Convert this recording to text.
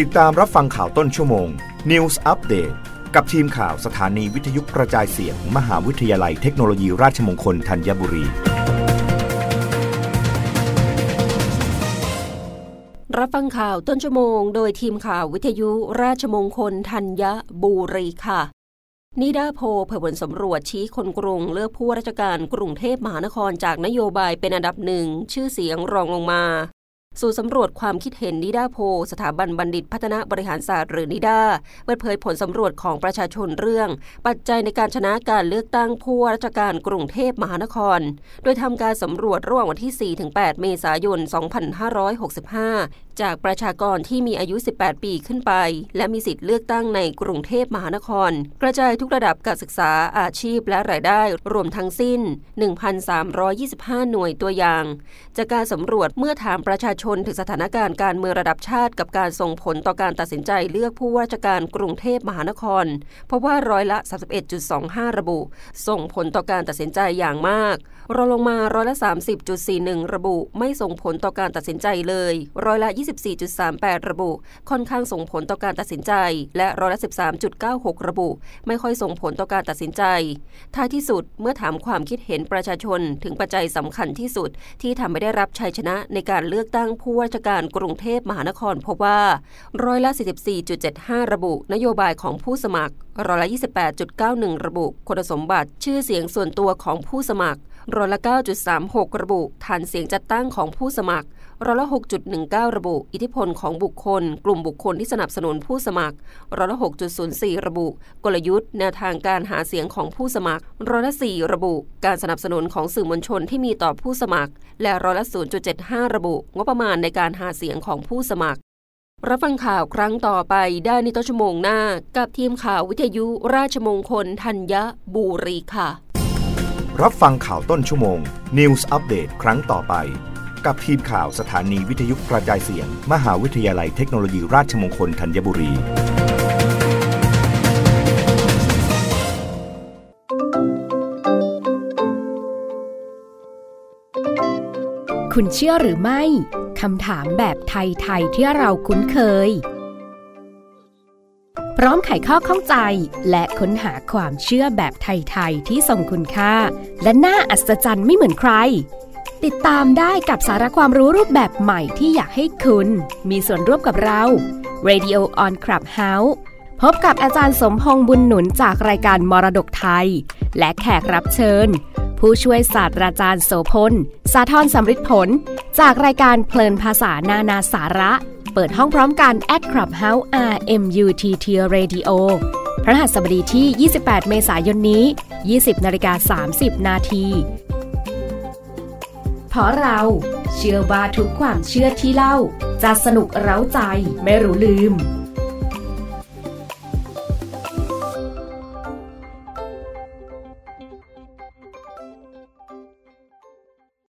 ติดตามรับฟังข่าวต้นชั่วโมง News Update กับทีมข่าวสถานีวิทยุกระจายเสียงมมหาวิทยาลัยเทคโนโลยีราชมงคลธัญบุรี รับฟังข่าวต้นชั่วโมง โดยทีมข่าววิทยุราชมงคลธัญบุรีค่ะ นิดาโพเผยผลสำรวจชี้คนกรุงเลือกผู้ราชการกรุงเทพมหานครจากนโยบายเป็นอันดับหนึ่งชื่อเสียงรองลงมา สู่สำรวจความคิดเห็นนิดาโพสถาบันบัณฑิตพัฒนาบริหารศาสตร์หรือนิดาเปิดเผยผลสำรวจของประชาชนเรื่อง ปัจจัยในการชนะการเลือกตั้งผู้ว่าราชการกรุงเทพมหานคร โดยทำการสำรวจระหว่างวันที่ 4-8 เมษายน 2565 จากประชากรที่มีอายุ 18 ปีขึ้นไป และมีสิทธิ์เลือกตั้งในกรุงเทพมหานคร กระจายทุกระดับการศึกษาอาชีพและรายได้รวมทั้งสิ้น 1,325 หน่วยตัวอย่าง จากการสำรวจเมื่อถามประชาชนถึงสถานการณ์การเมืองระดับชาติกับการส่งผลต่อการตัดสินใจเลือกผู้ว่าราชการกรุงเทพมหานคร เพราะว่าร้อยละ 31.25 ระบุ ส่งผลต่อการตัดสินใจอย่างมากรองลงมาร้อยละ 30.41 ระบุ ไม่ส่งผลต่อการตัดสินใจเลยร้อยละ 24.38 ระบุ ค่อนข้างส่งผลต่อการตัดสินใจ และร้อยละ 13.96 ระบุ ไม่ค่อยส่งผลต่อการตัดสินใจ ท้ายที่สุดเมื่อถามความคิดเห็นประชาชนถึงปัจจัยสำคัญที่สุดที่ทำให้ได้รับชัยชนะในการเลือกตั้งผู้ว่าราชการกรุงเทพมหานครพบว่าร้อยละ 44.75 ระบุ นโยบายของผู้สมัครร้อยละ 28.91 ระบุคุณสมบัติชื่อเสียงส่วนตัวของผู้สมัครร้อยละ 9.36 ระบุ ฐานเสียงจัดตั้งของผู้สมัคร ร้อยละ6.19 ระบุ อิทธิพลของบุคคล กลุ่มบุคคลที่สนับสนุนผู้สมัครร้อยละ6.04 ระบุ กลยุทธ์แนวทางการหาเสียงของผู้สมัครร้อยละ4ระบุ การสนับสนุนของสื่อมวลชนที่มีต่อผู้สมัคร และร้อยละ0.75 ระบุ งบประมาณในการหาเสียงของผู้สมัคร รับฟังข่าวครั้งต่อไปได้ในต้นชั่วโมงหน้า กับทีมข่าววิทยุราชมงคลธัญบุรีค่ะ รับฟังข่าวต้นชั่วโมง News อัปเดตครั้งต่อไป กับทีมข่าวสถานีวิทยุกระจายเสียง มหาวิทยาลัยเทคโนโลยีราชมงคลธัญบุรี คุณเชื่อหรือไม่คำถามแบบไทย ๆ ที่เราคุ้นเคย พร้อมไขข้อข้องใจและค้นหาความเชื่อแบบไทย ๆ ที่ทรงคุณค่า และน่าอัศจรรย์ไม่เหมือนใคร ติดตามได้กับสาระความรู้รูปแบบใหม่ที่อยากให้คุณ มีส่วนร่วมกับเรา Radio on Clubhouse พบกับอาจารย์สมพงษ์บุญหนุนจากรายการมรดกไทย และแขกรับเชิญ ผู้ช่วยศาสตราจารย์โสพล สาธรสำริดผล จากรายการเพลินภาษานานาสาระ เปิดห้องพร้อมกัน at Clubhouse RMUTT Radio พระหัสบดีที่ 28 เมษายนนี้ 20นาฬิกา30 นาที เพราะเรา เชื่อว่าทุกความเชื่อที่เล่า จะสนุกเร้าใจไม่รู้ลืม